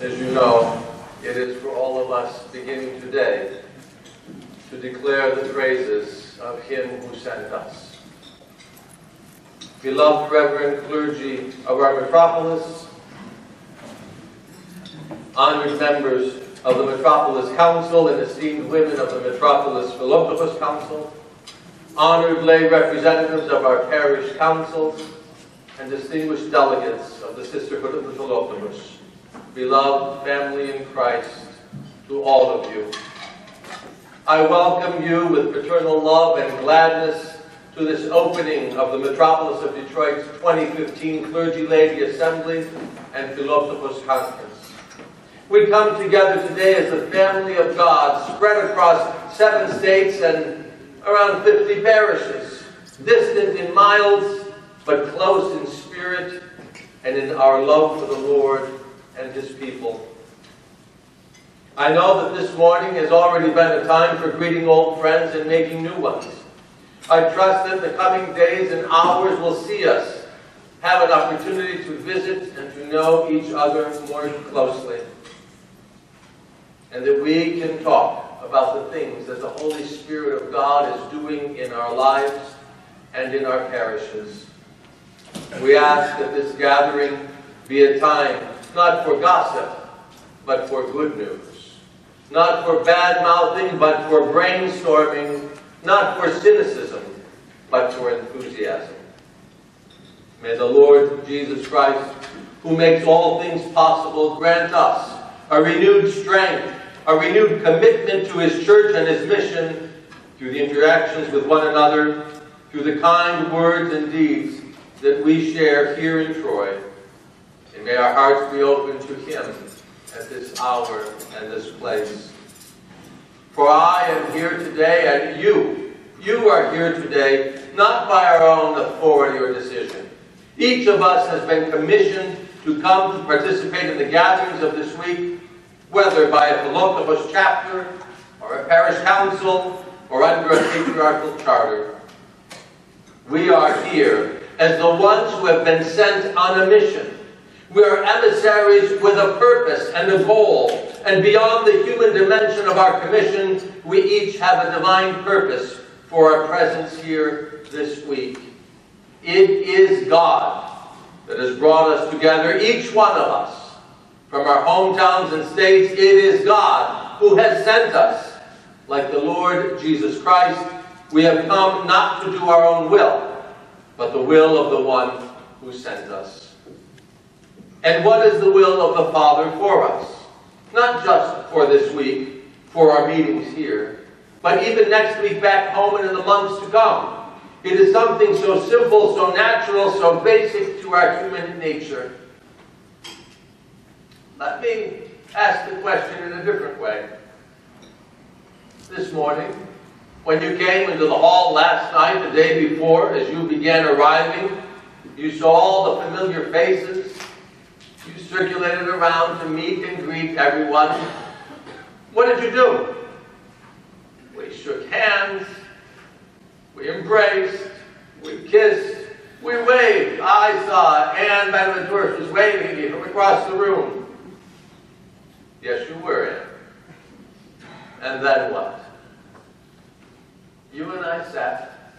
As you know, it is for all of us beginning today to declare the praises of Him who sent us. Beloved Reverend clergy of our metropolis, honored members of the Metropolis Council and esteemed women of the Metropolis Philoptochos Council, honored lay representatives of our parish councils, and distinguished delegates of the Sisterhood of the Philoptochos, beloved family in Christ, to all of you. I welcome you with paternal love and gladness to this opening of the Metropolis of Detroit's 2015 Clergy-Laity Assembly and Philoptochos Conference. We come together today as a family of God spread across seven states and around 50 parishes, distant in miles, but close in spirit and in our love for the Lord and His people. I know that this morning has already been a time for greeting old friends and making new ones. I trust that the coming days and hours will see us have an opportunity to visit and to know each other more closely. And that we can talk about the things that the Holy Spirit of God is doing in our lives and in our parishes. We ask that this gathering be a time not for gossip, but for good news. Not for bad mouthing, but for brainstorming. Not for cynicism, but for enthusiasm. May the Lord Jesus Christ, who makes all things possible, grant us a renewed strength a renewed commitment to his church and his mission through the interactions with one another, through the kind words and deeds that we share here in Troy. And may our hearts be open to him at this hour and this place. For I am here today, and you, you are here today, not by our own authority or decision. Each of us has been commissioned to come to participate in the gatherings of this week whether by a Philoptochos chapter, or a parish council, or under a patriarchal charter. We are here as the ones who have been sent on a mission. We are emissaries with a purpose and a goal, and beyond the human dimension of our commission, we each have a divine purpose for our presence here this week. It is God that has brought us together, each one of us, from our hometowns and states, it is God who has sent us. Like the Lord Jesus Christ, we have come not to do our own will, but the will of the one who sent us. And what is the will of the Father for us? Not just for this week, for our meetings here, but even next week back home and in the months to come. It is something so simple, so natural, so basic to our human nature let me ask the question in a different way. This morning, when you came into the hall last night, the day before, as you began arriving, you saw all the familiar faces. Circulated around to meet and greet everyone. What did you do? We shook hands. We embraced. We kissed. We waved. I saw Anne Benaventura was waving at you from across the room. Yes, you were in. And then what? You and I sat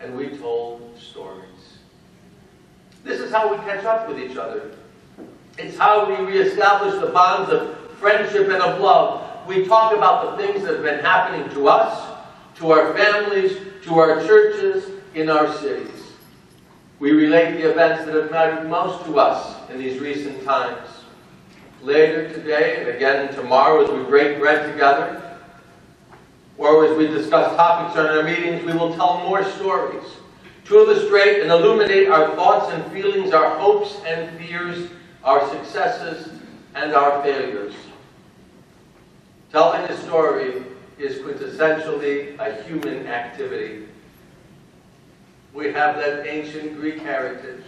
and we told stories. This is how we catch up with each other. It's how we reestablish the bonds of friendship and of love. We talk about the things that have been happening to us, to our families, to our churches, in our cities. We relate the events that have mattered most to us in these recent times later today and again tomorrow as we break bread together, or as we discuss topics in our meetings, we will tell more stories to illustrate and illuminate our thoughts and feelings, our hopes and fears, our successes and our failures. Telling a story is quintessentially a human activity. We have that ancient Greek heritage.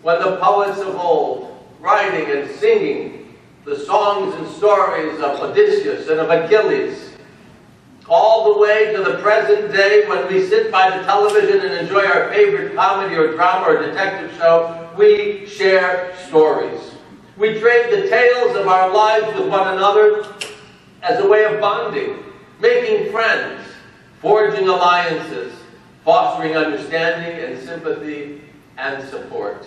When the poets of old writing and singing the songs and stories of Odysseus and of Achilles, all the way to the present day when we sit by the television and enjoy our favorite comedy or drama or detective show, we share stories. We trade the tales of our lives with one another as a way of bonding, making friends, forging alliances, fostering understanding and sympathy and support.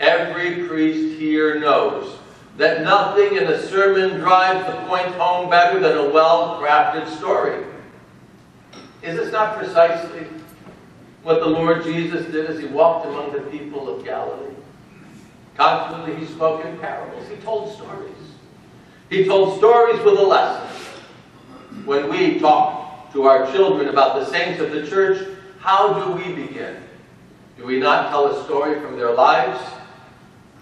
Every priest here knows that nothing in a sermon drives the point home better than a well-crafted story. Is this not precisely what the Lord Jesus did as he walked among the people of Galilee? Constantly he spoke in parables. He told stories. He told stories with a lesson. When we talk to our children about the saints of the church, how do we begin? Do we not tell a story from their lives?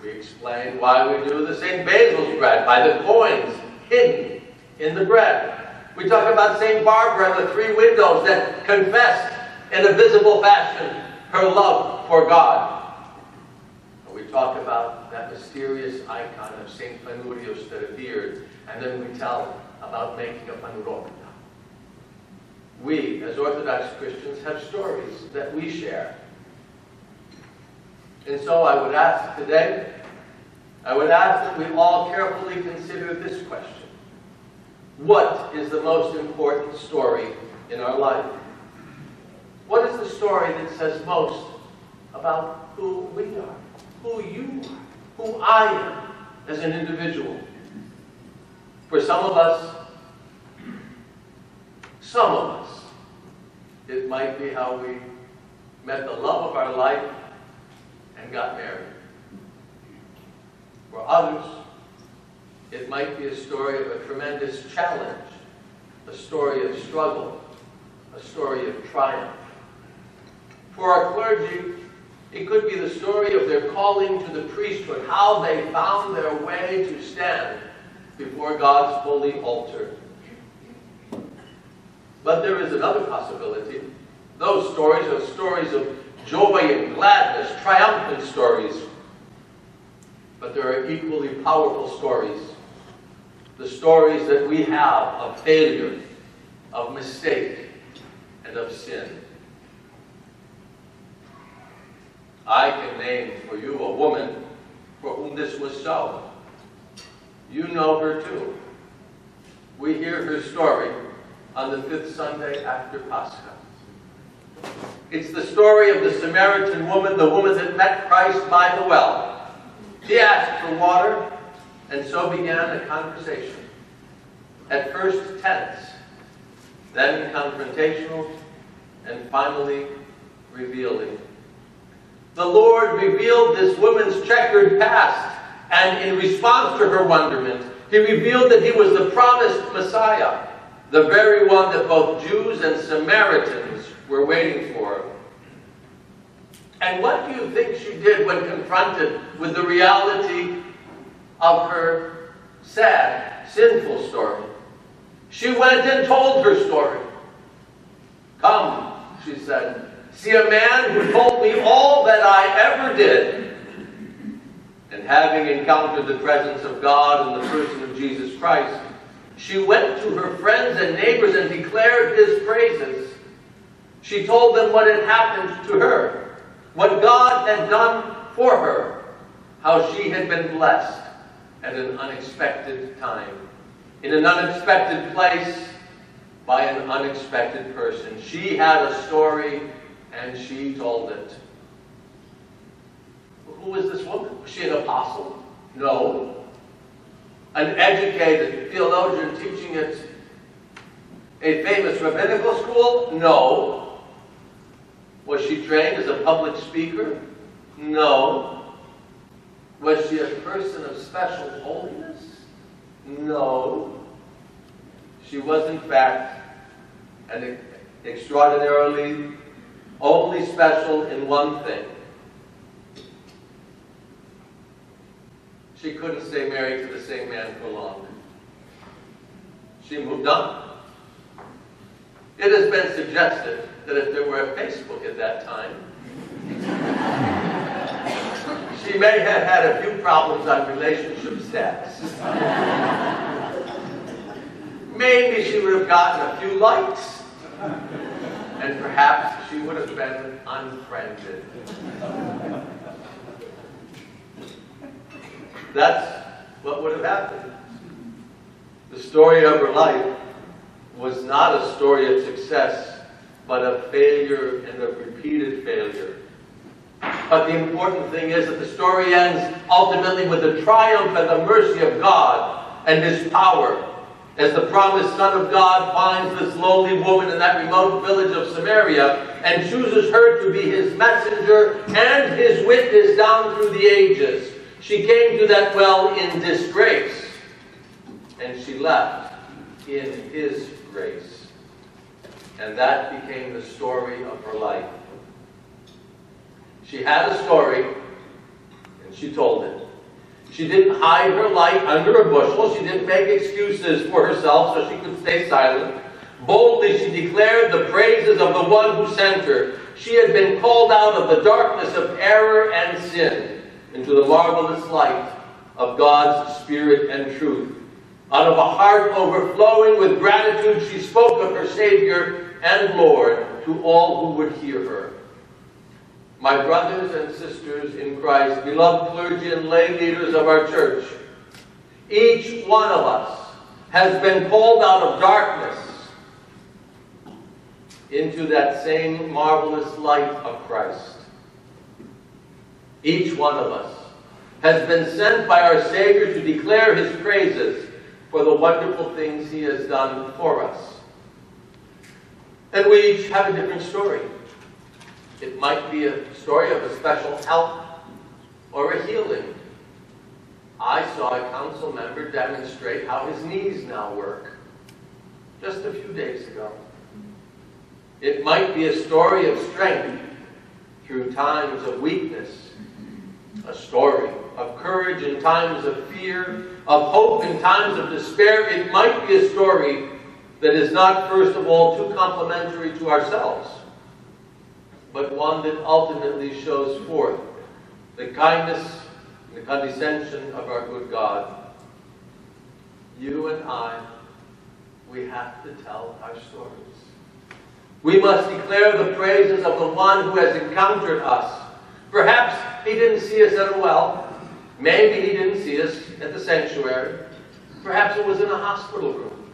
We explain why we do the St. Basil's bread by the coins hidden in the bread. We talk about St. Barbara and the three windows that confessed in a visible fashion her love for God. We talk about that mysterious icon of St. Phanourios that appeared, and then we tell about making a phanouropita. We, as Orthodox Christians, have stories that we share. And so I would ask today, I would ask that we all carefully consider this question. What is the most important story in our life? What is the story that says most about who we are, who you are, who I am as an individual? For some of us, some of us, it might be how we met the love of our life and got married. Others, it might be a story of a tremendous challenge, a story of struggle, a story of triumph. For our clergy, it could be the story of their calling to the priesthood, how they found their way to stand before God's holy altar. But there is another possibility. Those stories are stories of joy and gladness, triumphant stories. But there are equally powerful stories the stories that we have of failure, of mistake, and of sin. I can name for you a woman for whom this was so. You know her too. We hear her story on the fifth Sunday after Pascha. It's the story of the Samaritan woman, the woman that met Christ by the well. She asked for water, and so began a conversation. At first tense, then confrontational, and finally revealing. The Lord revealed this woman's checkered past, and in response to her wonderment, he revealed that he was the promised Messiah, the very one that both Jews and Samaritans were waiting for. And what do you think she did when confronted with the reality of her sad, sinful story. She went and told her story. Come, she said, see a man who told me all that I ever did. And having encountered the presence of God in the person of Jesus Christ, she went to her friends and neighbors and declared his praises. She told them what had happened to her, what God had done for her, how she had been blessed at an unexpected time, in an unexpected place, by an unexpected person. She had a story and she told it. Who is this woman? Was she an apostle? No. An educated theologian teaching at a famous rabbinical school? No. Was she trained as a public speaker? No. Was she a person of special holiness? No. She was, in fact, an extraordinarily only special in one thing. She couldn't stay married to the same man for long. She moved on. It has been suggested that if there were a Facebook at that time, she may have had a few problems on relationship status. Maybe she would have gotten a few likes. And perhaps she would have been unfriended. That's what would have happened. The story of her life was not a story of success, but of failure and of repeated failure. But the important thing is that the story ends ultimately with the triumph and the mercy of God and His power as the promised Son of God finds this lonely woman in that remote village of Samaria and chooses her to be his messenger and his witness down through the ages. She came to that well in disgrace, and she left in his grace. And that became the story of her life. She had a story, and she told it. She didn't hide her light under a bushel. She didn't make excuses for herself so she could stay silent. Boldly she declared the praises of the one who sent her. She had been called out of the darkness of error and sin into the marvelous light of God's Spirit and truth. Out of a heart overflowing with gratitude, she spoke of her Savior and Lord to all who would hear her. My brothers and sisters in Christ, beloved clergy and lay leaders of our church, each one of us has been called out of darkness into that same marvelous light of Christ. Each one of us has been sent by our Savior to declare His praises for the wonderful things He has done for us. And we each have a different story. It might be a story of a special help or a healing. I saw a council member demonstrate how his knees now work just a few days ago. It might be a story of strength through times of weakness, a story of courage in times of fear, of hope in times of despair. It might be a story that is not, first of all, too complimentary to ourselves but one that ultimately shows forth the kindness and the condescension of our good God. You and I, we have to tell our stories. We must declare the praises of the one who has encountered us. Perhaps he didn't see us at a well. Maybe he didn't see us at the sanctuary. Perhaps it was in a hospital room.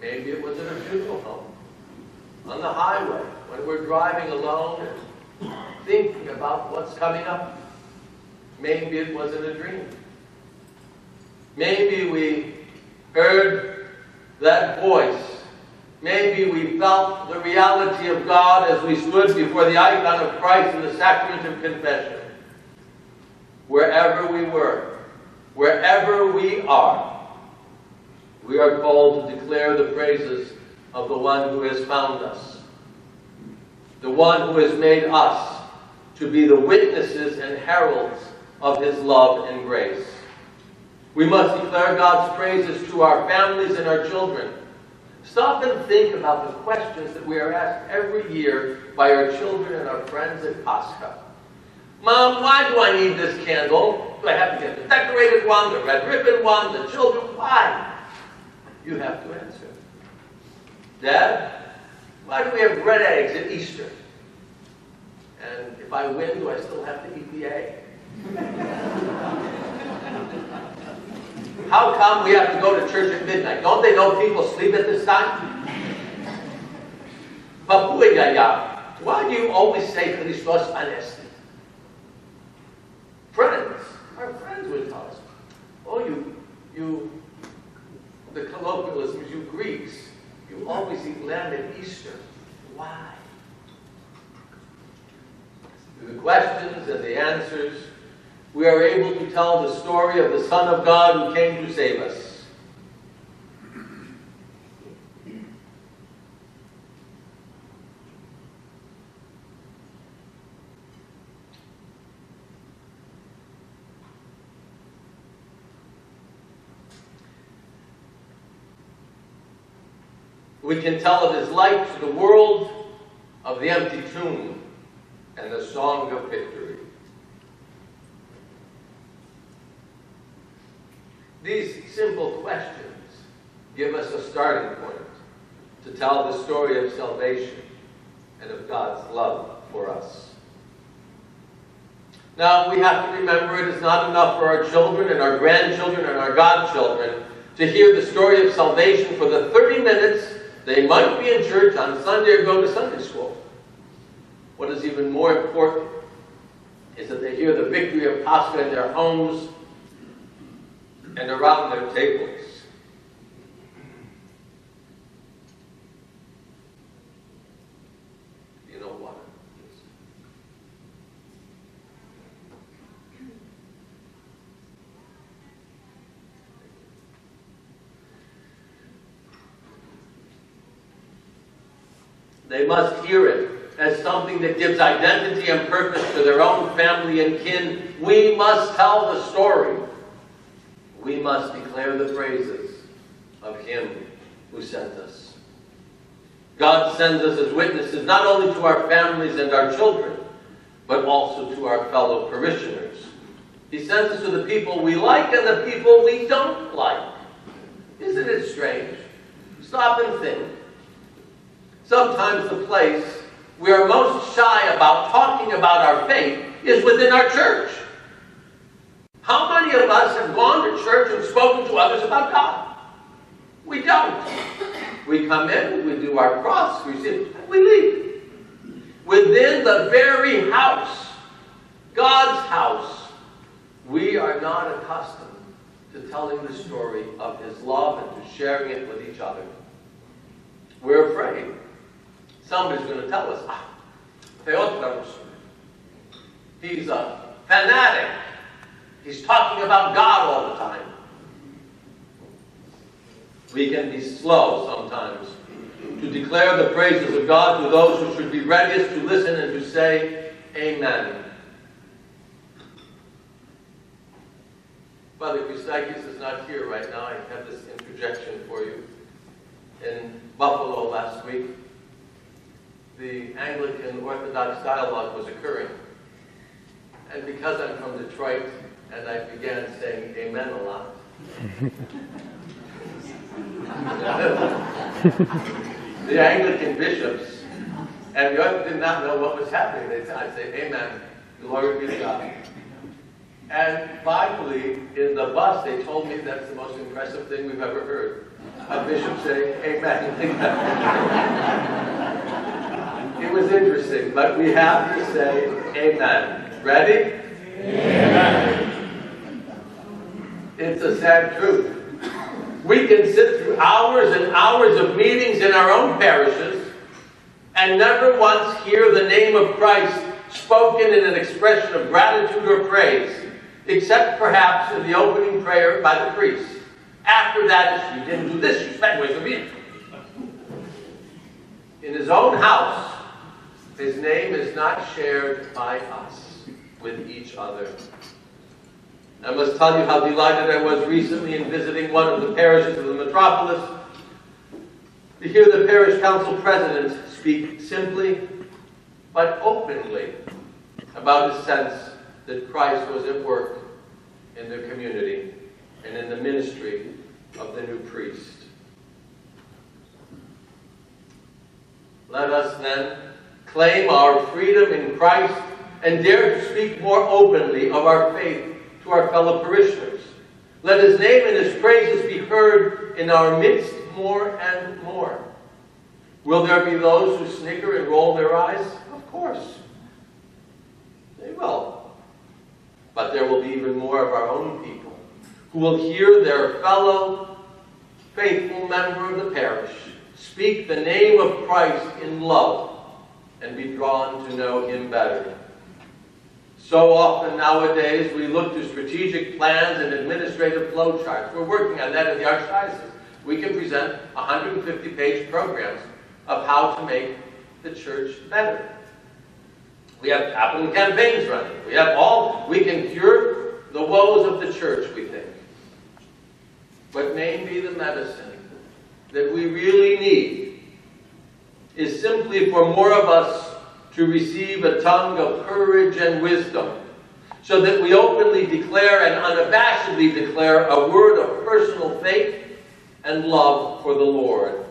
Maybe it was in a funeral home. On the highway when we're driving alone and thinking about what's coming up. Maybe it wasn't a dream. Maybe we heard that voice. Maybe we felt the reality of God as we stood before the icon of Christ in the sacrament of confession. Wherever we were, wherever we are, we are called to declare the praises of the one who has found us the one who has made us to be the witnesses and heralds of his love and grace. We must declare God's praises to our families and our children. Stop and think about the questions that we are asked every year by our children and our friends at Pascha. Mom, why do I need this candle? Do I have to get the decorated one, the red ribbon one, the children? Why? You have to answer. Dad, why do we have red eggs at Easter? And if I win, do I still have to eat the egg? How come we have to go to church at midnight? Don't they know people sleep at this time? Papuigaya, why do you always say Christos Anesti? Friends, our friends would tell us, oh, you, you, the colloquialisms, you Greeks, you always eat lamb at Easter. Why? Through the questions and the answers, we are able to tell the story of the Son of God who came to save us. We can tell of his light to the world, of the empty tomb, and the song of victory. These simple questions give us a starting point to tell the story of salvation and of God's love for us. Now, we have to remember it is not enough for our children and our grandchildren and our godchildren to hear the story of salvation for the 30 minutes they might be in church on Sunday or go to Sunday school. What is even more important is that they hear the victory of Pascha in their homes and around their tables. You know what? They must hear it as something that gives identity and purpose to their own family and kin. We must tell the story. We must declare the praises of Him who sent us. God sends us as witnesses not only to our families and our children, but also to our fellow parishioners. He sends us to the people we like and the people we don't like. Isn't it strange? Stop and think. Sometimes the place we are most shy about talking about our faith is within our church. How many of us have gone to church and spoken to others about God? We don't. We come in, we do our cross, we sit, we leave. Within the very house, God's house, we are not accustomed to telling the story of His love and to sharing it with each other. We're afraid. Somebody's going to tell us, ah, he's a fanatic. He's talking about God all the time. We can be slow sometimes to declare the praises of God to those who should be readiest to listen and to say, Amen. Father Christakis is not here right now. I have this interjection for you. In Buffalo last week, the Anglican Orthodox dialogue was occurring. And because I'm from Detroit and I began saying amen a lot, the Anglican bishops and the others did not know what was happening. They'd I'd say amen, glory be to God. And finally, in the bus, they told me that's the most impressive thing we've ever heard. A bishop saying amen. it was interesting, but we have to say amen. Ready? Amen. It's a sad truth. We can sit through hours and hours of meetings in our own parishes and never once hear the name of Christ spoken in an expression of gratitude or praise, except perhaps in the opening prayer by the priest. After that, if you didn't do this, you spent of me. In his own house, his name is not shared by us with each other. I must tell you how delighted I was recently in visiting one of the parishes of the metropolis to hear the parish council president speak simply but openly about his sense that Christ was at work in the community and in the ministry of the new priest. Let us then claim our freedom in Christ and dare to speak more openly of our faith to our fellow parishioners. Let his name and his praises be heard in our midst more and more. Will there be those who snicker and roll their eyes? Of course. They will. But there will be even more of our own people who will hear their fellow faithful member of the parish speak the name of Christ in love and be drawn to know him better. So often nowadays we look to strategic plans and administrative flowcharts. We're working on that in the Archdiocese. We can present 150-page programs of how to make the church better. We have capital campaigns running. We have all, we can cure the woes of the church, we think. But maybe the medicine that we really need is simply for more of us to receive a tongue of courage and wisdom, so that we openly declare and unabashedly declare a word of personal faith and love for the Lord.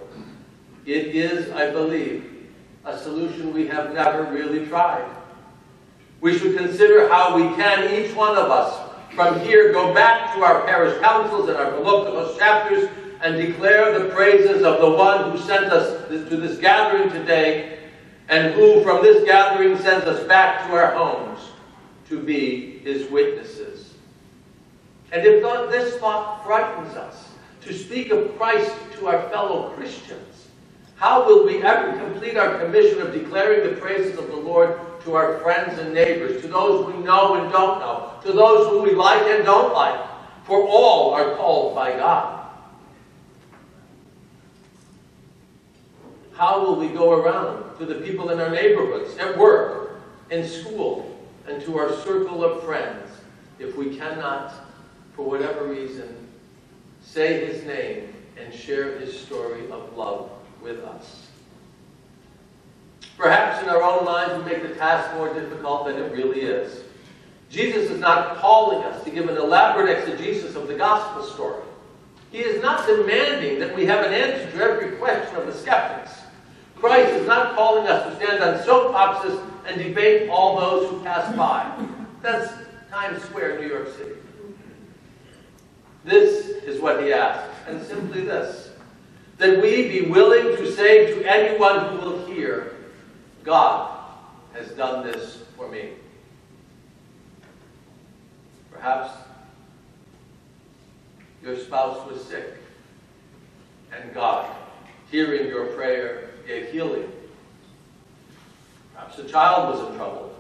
It is, I believe, a solution we have never really tried. We should consider how we can, each one of us, from here go back to our parish councils and our Philoptochos chapters and declare the praises of the one who sent us to this gathering today and who from this gathering sends us back to our homes to be his witnesses. And if this thought frightens us, to speak of Christ to our fellow Christians, how will we ever complete our commission of declaring the praises of the Lord to our friends and neighbors, to those we know and don't know, to those whom we like and don't like? For all are called by God. How will we go around to the people in our neighborhoods, at work, in school, and to our circle of friends if we cannot, for whatever reason, say his name and share his story of love with us? Perhaps in our own minds we make the task more difficult than it really is. Jesus is not calling us to give an elaborate exegesis of the gospel story. He is not demanding that we have an answer to every question of the skeptics. Christ is not calling us to stand on soapboxes and debate all those who pass by. That's Times Square, New York City. This is what he asks, and simply this that we be willing to say to anyone who will hear, God has done this for me. Perhaps your spouse was sick, and God, hearing your prayer, gave healing. Perhaps a child was in trouble.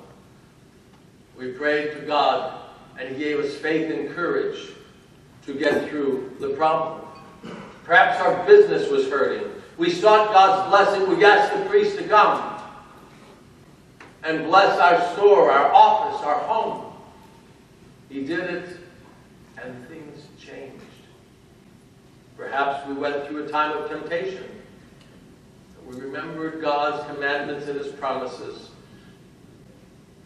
We prayed to God, and He gave us faith and courage to get through the problem. Perhaps our business was hurting. We sought God's blessing. We asked the priest to come and bless our store, our office, our home. He did it, and things changed. Perhaps we went through a time of temptation. We remembered God's commandments and His promises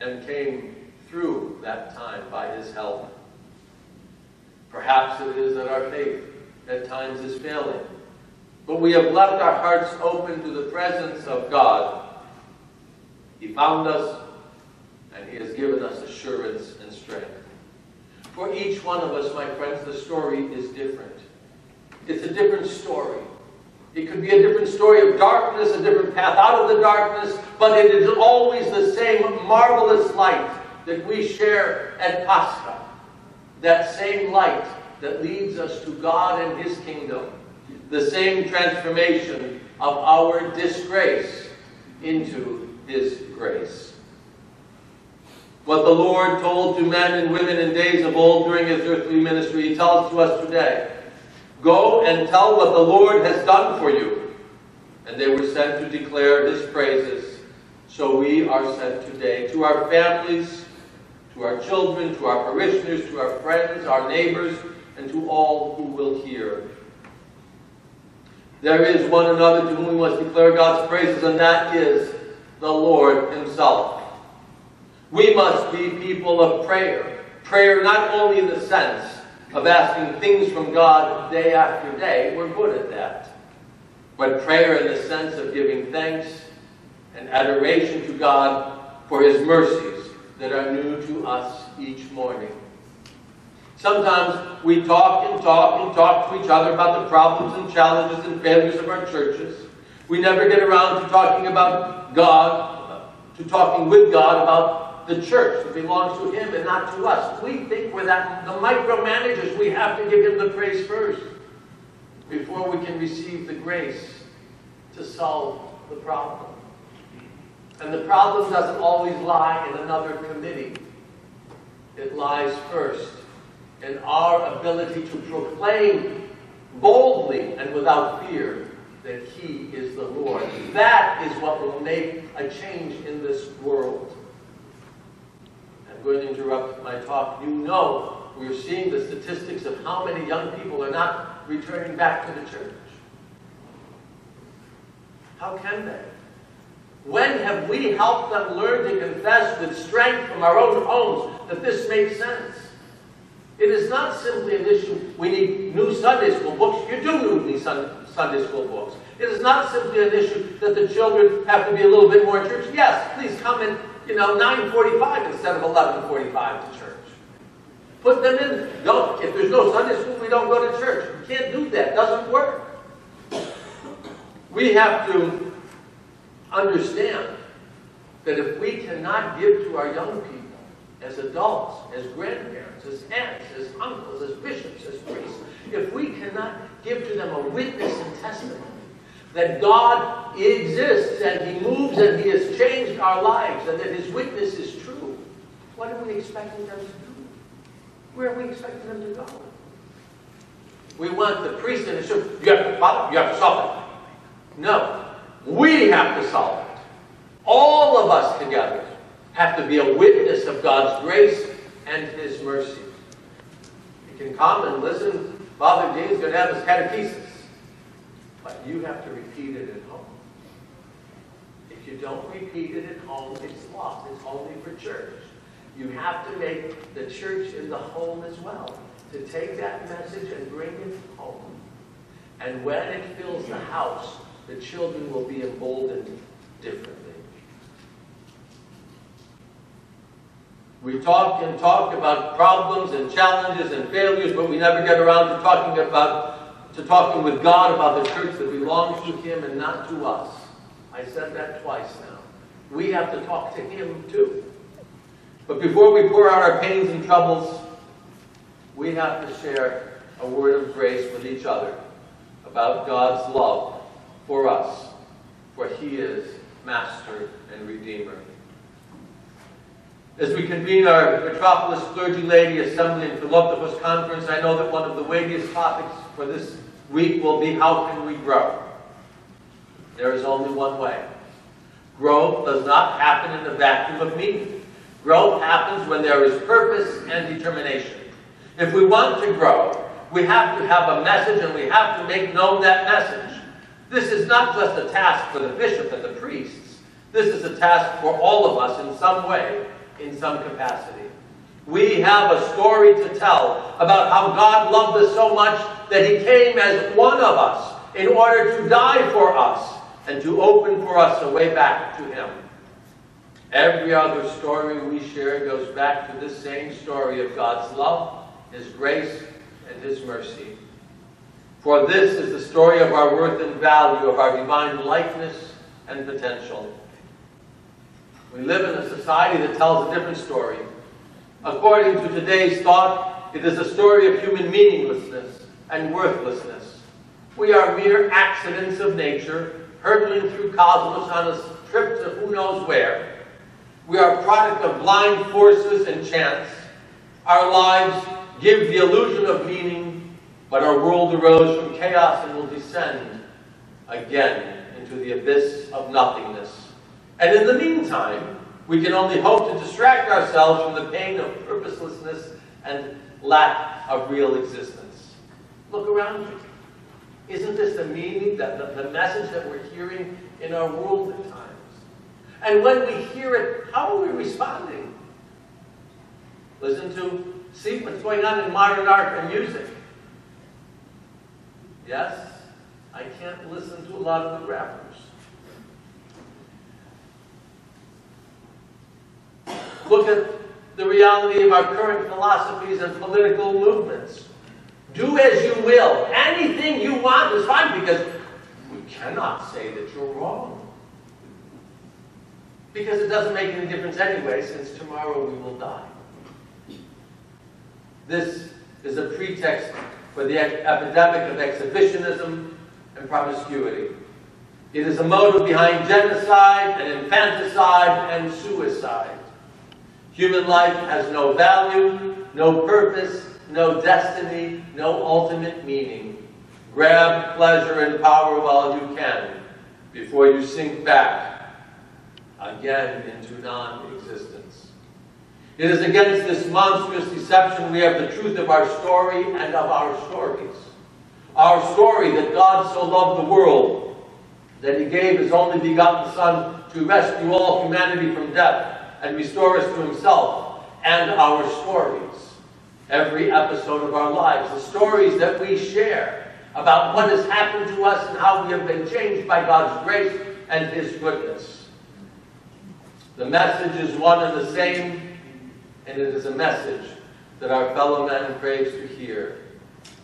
and came through that time by His help. Perhaps it is that our faith at times is failing, but we have left our hearts open to the presence of God. He found us, and He has given us assurance and strength. For each one of us, my friends, the story is different. It's a different story. It could be a different story of darkness, a different path out of the darkness, but it is always the same marvelous light that we share at Pascha. That same light that leads us to God and His kingdom. The same transformation of our disgrace into His grace. What the Lord told to men and women in days of old during His earthly ministry, He tells to us today. Go and tell what the Lord has done for you. And they were sent to declare his praises. So we are sent today to our families, to our children, to our parishioners, to our friends, our neighbors, and to all who will hear. There is one another to whom we must declare God's praises, and that is the Lord himself. We must be people of prayer. Prayer not only in the sense of asking things from God day after day, we're good at that. But prayer in the sense of giving thanks and adoration to God for his mercies that are new to us each morning. Sometimes we talk and talk and talk to each other about the problems and challenges and failures of our churches. We never get around to talking about God, to talking with God about the church belongs to him and not to us. We think we're that, the micromanagers. We have to give him the praise first before we can receive the grace to solve the problem. And the problem doesn't always lie in another committee. It lies first in our ability to proclaim boldly and without fear that He is the Lord. That is what will make a change in this world. I'm going to interrupt my talk. You know we're seeing the statistics of how many young people are not returning back to the church. How can they? When have we helped them learn to confess with strength from our own homes that this makes sense? It is not simply an issue, we need new Sunday school books. You do need Sunday school books. It is not simply an issue that the children have to be a little bit more in church. Yes, please come in, you know, 9.45 instead of 11.45 to church. Put them in. Don't, if there's no Sunday school, we don't go to church. We can't do that. It doesn't work. We have to understand that if we cannot give to our young people, as adults, as grandparents, as aunts, as uncles, as bishops, as priests, if we cannot give to them a witness and testimony that God exists and He moves and He has changed our lives and that His witness is true, what are we expecting them to do? Where are we expecting them to go? We want the priest and the bishop, you have to follow, you have to solve it. No, we have to solve it. All of us together have to be a witness of God's grace and His mercy. You can come and listen. Father James going to have his catechesis. But you have to repeat it at home. If don't repeat it at home, it's lost. It's only for church. You have to make the church in the home as well. To take that message and bring it home. And when it fills the house, the children will be emboldened differently. We talk and talk about problems and challenges and failures, but we never get around to talking about to talking with God about the church that belongs to Him and not to us. I said that twice now. We have to talk to Him too. But before we pour out our pains and troubles, we have to share a word of grace with each other about God's love for us, for He is Master and Redeemer. As we convene our Metropolis Clergy-Laity Assembly and Philoptochos Conference, I know that one of the weightiest topics for this week will be how can we grow? There is only one way. Growth does not happen in a vacuum of meaning. Growth happens when there is purpose and determination. If we want to grow, we have to have a message and we have to make known that message. This is not just a task for the bishop and the priests. This is a task for all of us in some way in some capacity. We have a story to tell about how God loved us so much that he came as one of us in order to die for us and to open for us a way back to him. Every other story we share goes back to this same story of God's love, his grace, and his mercy. For this is the story of our worth and value, of our divine likeness and potential. We live in a society that tells a different story. According to today's thought, it is a story of human meaninglessness and worthlessness. We are mere accidents of nature, hurtling through cosmos on a trip to who knows where. We are a product of blind forces and chance. Our lives give the illusion of meaning, but our world arose from chaos and will descend again into the abyss of nothingness. And in the meantime, we can only hope to distract ourselves from the pain of purposelessness and lack of real existence. Look around you. Isn't this the meaning, that the, the message that we're hearing in our world at times? And when we hear it, how are we responding? Listen to, see what's going on in modern art and music. Yes, I can't listen to a lot of the rappers. Look at the reality of our current philosophies and political movements. Do as you will. Anything you want is fine because we cannot say that you're wrong. Because it doesn't make any difference anyway, since tomorrow we will die. This is a pretext for the epidemic of exhibitionism and promiscuity. It is a motive behind genocide and infanticide and suicide. Human life has no value, no purpose, no destiny, no ultimate meaning. Grab pleasure and power while you can before you sink back again into non-existence. It is against this monstrous deception we have the truth of our story and of our stories. Our story that God so loved the world that he gave his only begotten Son to rescue all humanity from death and restore us to himself and our stories. Every episode of our lives, the stories that we share about what has happened to us and how we have been changed by God's grace and His goodness. The message is one and the same, and it is a message that our fellow man craves to hear.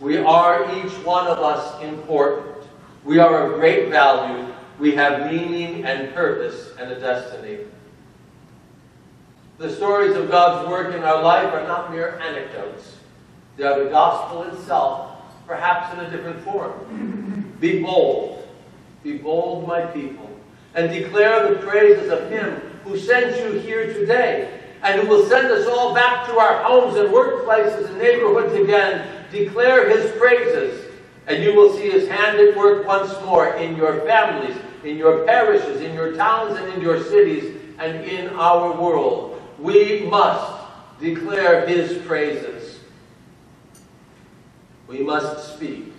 We are each one of us important. We are of great value. We have meaning and purpose and a destiny. The stories of God's work in our life are not mere anecdotes. They are the gospel itself, perhaps in a different form. Be bold. Be bold, my people, and declare the praises of him who sent you here today and who will send us all back to our homes and workplaces and neighborhoods again. Declare his praises, and you will see his hand at work once more in your families, in your parishes, in your towns, and in your cities, and in our world. We must declare his praises. We must speak.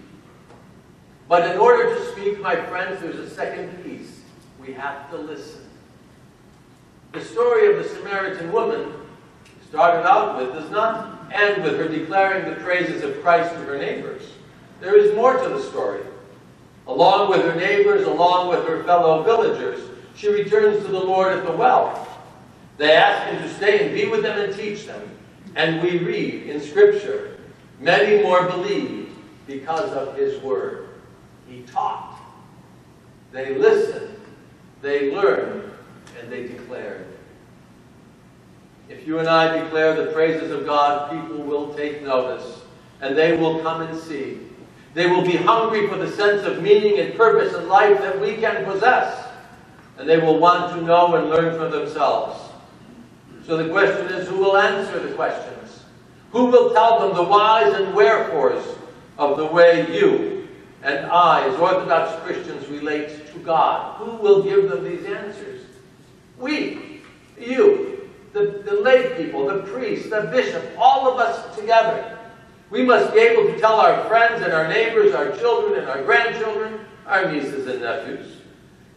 But in order to speak, my friends, there's a second piece. We have to listen. The story of the Samaritan woman started out with does not end with her declaring the praises of Christ to her neighbors. There is more to the story. Along with her neighbors, along with her fellow villagers, she returns to the Lord at the well. They ask him to stay and be with them and teach them. And we read in Scripture, many more believed because of his word. He taught. They listened. They learned and they declared. If you and I declare the praises of God, people will take notice, and they will come and see. They will be hungry for the sense of meaning and purpose in life that we can possess, and they will want to know and learn for themselves. So the question is, who will answer the questions? Who will tell them the whys and wherefores of the way you and I, as Orthodox Christians, relate to God? Who will give them these answers? We, you, the, the lay people, the priest, the bishop, all of us together. We must be able to tell our friends and our neighbors, our children and our grandchildren, our nieces and nephews,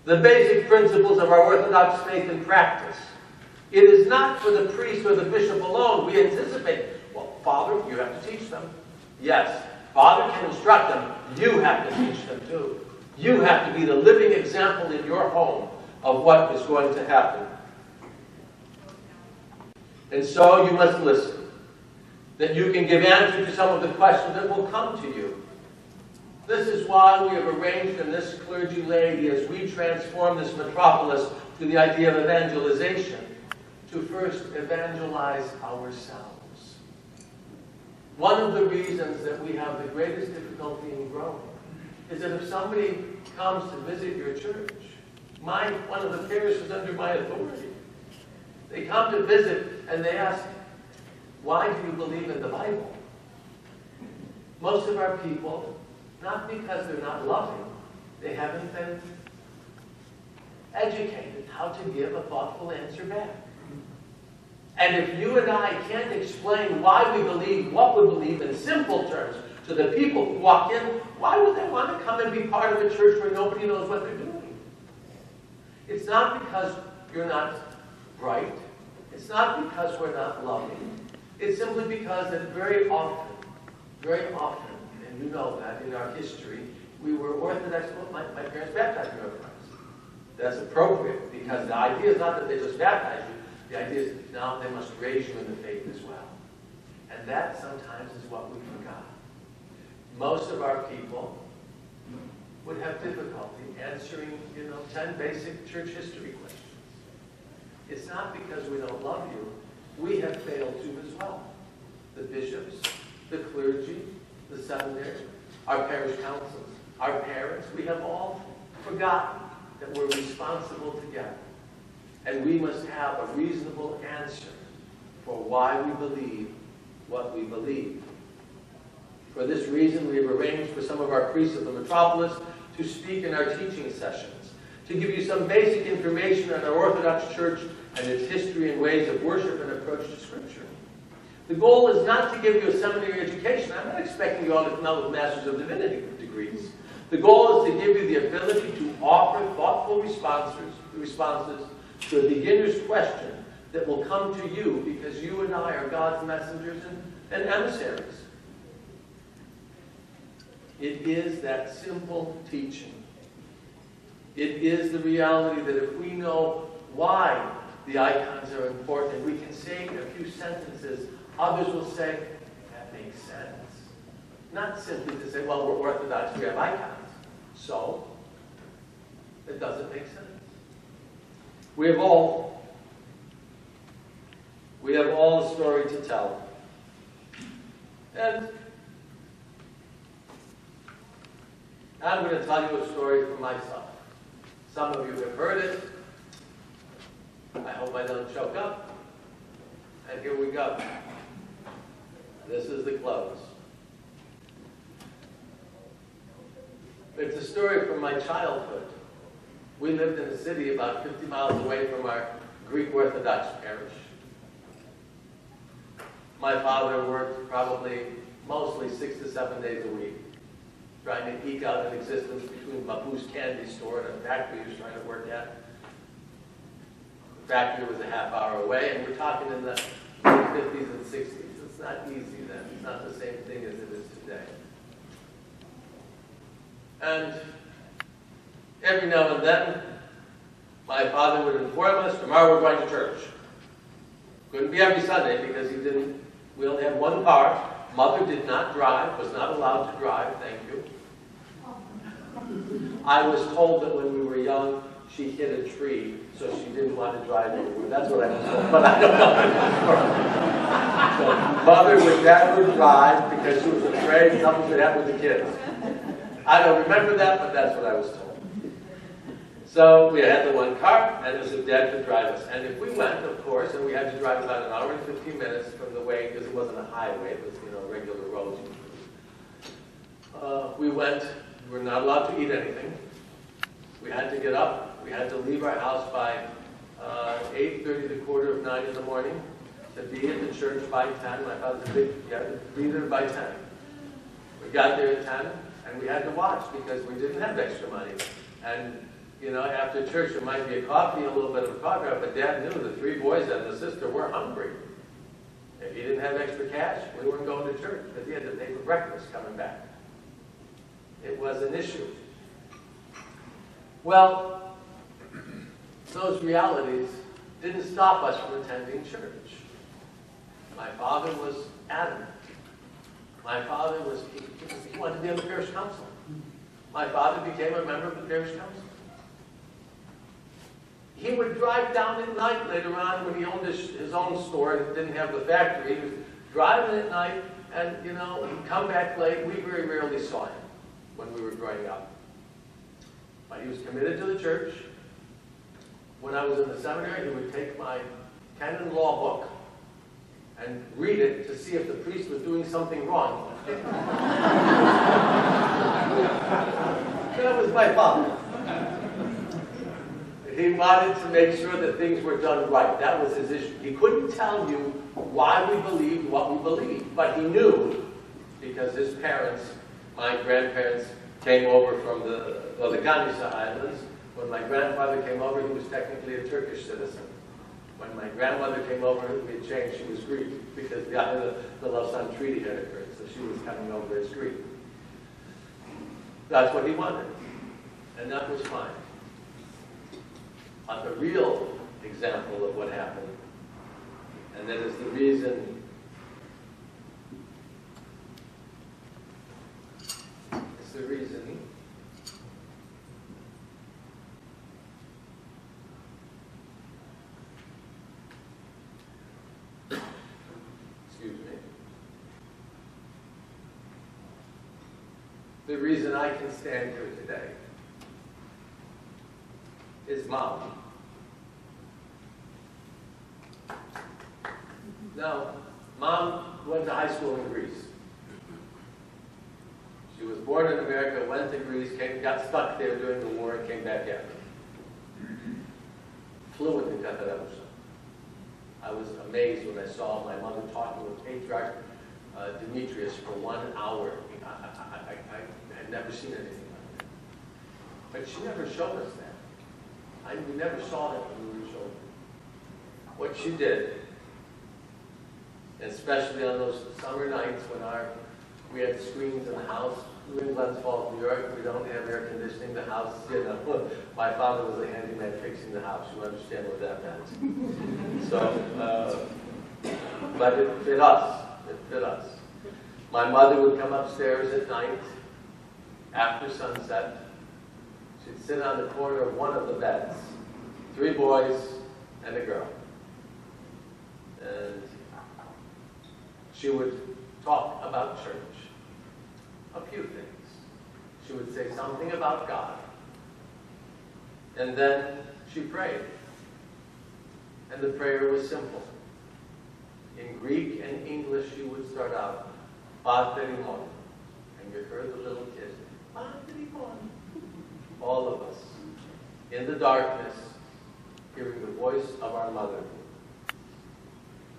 the basic principles of our Orthodox faith and practice. It is not for the priest or the bishop alone. We anticipate, well, Father, you have to teach them. Yes, Father can instruct them. You have to teach them too. You have to be the living example in your home of what is going to happen. And so you must listen. That you can give answer to some of the questions that will come to you. This is why we have arranged in this clergy laity as we transform this metropolis to the idea of evangelization, to first evangelize ourselves. One of the reasons that we have the greatest difficulty in growing is that if somebody comes to visit your church my, one of the parishes under my authority. They come to visit and they ask, why do you believe in the Bible? Most of our people, not because they're not loving, they haven't been educated how to give a thoughtful answer back. And if you and I can't explain why we believe what we believe in simple terms to the people who walk in, why would they want to come and be part of a church where nobody knows what they're doing? It's not because you're not bright. It's not because we're not loving. It's simply because that very often, very often, and you know that in our history, we were Orthodox. Well, my, my parents baptized me Orthodox. That's appropriate because the idea is not that they just baptize you. The idea is now they must raise you in the faith as well. And that sometimes is what we forgot. Most of our people would have difficulty answering, you know, 10 basic church history questions. It's not because we don't love you. We have failed to as well. The bishops, the clergy, the seminary, our parish councils, our parents, we have all forgotten that we're responsible together. And we must have a reasonable answer for why we believe what we believe. For this reason, we have arranged for some of our priests of the metropolis to speak in our teaching sessions, to give you some basic information on our Orthodox Church and its history and ways of worship and approach to Scripture. The goal is not to give you a seminary education. I'm not expecting you all to come out with Masters of Divinity degrees. The goal is to give you the ability to offer thoughtful responses, responses a beginner's question that will come to you because you and I are God's messengers and, and emissaries. It is that simple teaching. It is the reality that if we know why the icons are important, we can say a few sentences, others will say, that makes sense. Not simply to say, well, we're Orthodox, we have icons. So, it doesn't make sense. We have all, we have all a story to tell. And I'm going to tell you a story for myself. Some of you have heard it. I hope I don't choke up. And here we go. This is the close. It's a story from my childhood. We lived in a city about 50 miles away from our Greek Orthodox parish. My father worked probably mostly six to seven days a week, trying to eke out an existence between Mabuse candy store and a factory he was trying to work at. The factory was a half hour away, and we're talking in the 50s and 60s. It's not easy then. It's not the same thing as it is today. And every now and then, my father would inform us, tomorrow we're going to church. Couldn't be every Sunday because he didn't, we only had one car. Mother did not drive, was not allowed to drive, thank you. I was told that when we were young, she hit a tree, so she didn't want to drive anywhere. That's what I was told, but I don't know. so mother would never drive because she was afraid something would happen with the kids. I don't remember that, but that's what I was told. So we had the one car, and it was a dad to drive us. And if we went, of course, and we had to drive about an hour and 15 minutes from the way, because it wasn't a highway, it was, you know, regular roads. Uh, we went, we were not allowed to eat anything. We had to get up. We had to leave our house by uh, 8.30 to the quarter of 9 in the morning to be at the church by 10. My father's a big, yeah, be there by 10. We got there at 10, and we had to watch because we didn't have extra money. And, you know, after church, there might be a coffee, a little bit of a coffee, but Dad knew the three boys and the sister were hungry. If he didn't have extra cash, we weren't going to church because he had to pay for breakfast coming back. It was an issue. Well, those realities didn't stop us from attending church. My father was adamant. My father was, he, he wanted to be on the parish council. My father became a member of the parish council. He would drive down at night later on when he owned his, his own store and didn't have the factory. He was driving at night and, you know, he'd come back late. We very rarely saw him when we were growing up. But he was committed to the church. When I was in the seminary, he would take my canon law book and read it to see if the priest was doing something wrong. that was my father. He wanted to make sure that things were done right. That was his issue. He couldn't tell you why we believed what we believed, but he knew because his parents, my grandparents, came over from the, well, the Dodecanese Islands. When my grandfather came over, he was technically a Turkish citizen. When my grandmother came over, we had changed. She was Greek because the, the, the Lausanne Treaty had occurred, so she was coming over as Greek. That's what he wanted, and that was fine. But the real example of what happened, and that is the reason it's the reason excuse me. The reason I can stand here today is mom. Now, mom went to high school in Greece. She was born in America, went to Greece, came, got stuck there during the war, and came back after. Fluent in Catalan. I was amazed when I saw my mother talking with Patriarch uh, Demetrius for one hour. I, I, I, I had never seen anything like that. But she never showed us that. I, we never saw that when we were children. What she did, especially on those summer nights when our we had screens in the house, New Glens Falls, New York, we don't have air conditioning, the house, you know, my father was a handyman fixing the house, you understand what that meant. So, uh, but it fit us, it fit us. My mother would come upstairs at night, after sunset. She'd sit on the corner of one of the beds, three boys and a girl. And she would talk about church, a few things. She would say something about God. And then she prayed. And the prayer was simple. In Greek and English, she would start out, Paterimon. And you heard the little kid, Paterimon. All of us, in the darkness, hearing the voice of our mother.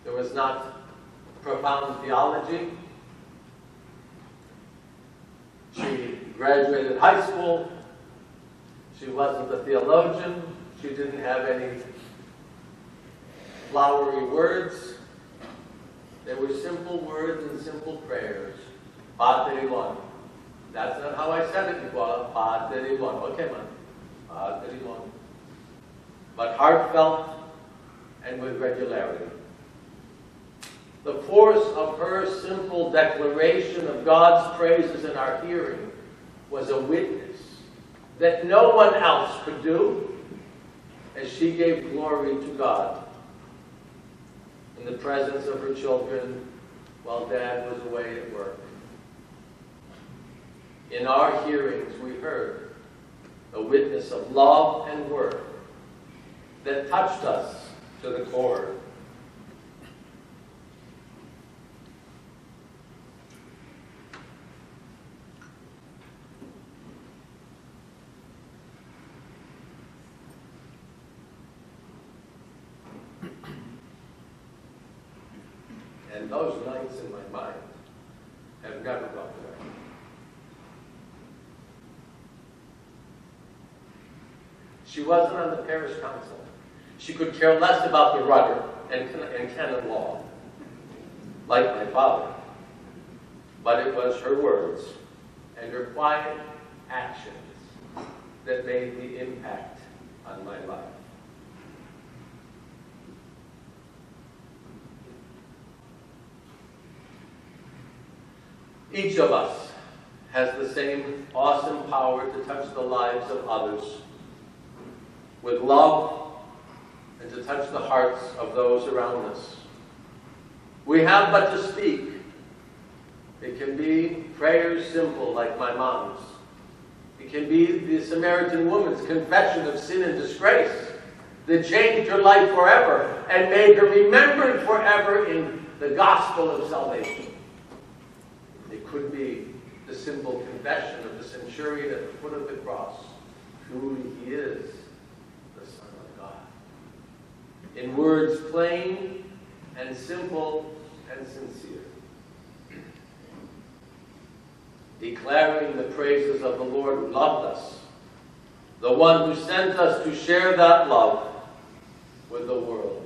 There was not profound theology. She graduated high school. She wasn't a theologian. She didn't have any flowery words. They were simple words and simple prayers. Padre Mon. That's not how I said it before. Mon. Okay, man. Mon. But heartfelt and with regularity. The force of her simple declaration of God's praises in our hearing was a witness that no one else could do as she gave glory to God in the presence of her children while dad was away at work. In our hearings, we heard a witness of love and work that touched us to the core. And those nights in my mind have never gone away. She wasn't on the parish council. She could care less about the rudder and, and canon law, like my father. But it was her words and her quiet actions that made the impact on my life. Each of us has the same awesome power to touch the lives of others with love and to touch the hearts of those around us. We have but to speak. It can be prayers simple like my mom's. It can be the Samaritan woman's confession of sin and disgrace that changed her life forever and made her remembered forever in the gospel of salvation. It could be the simple confession of the centurion at the foot of the cross. Truly he is the Son of God. In words plain and simple and sincere. Declaring the praises of the Lord who loved us, the one who sent us to share that love with the world.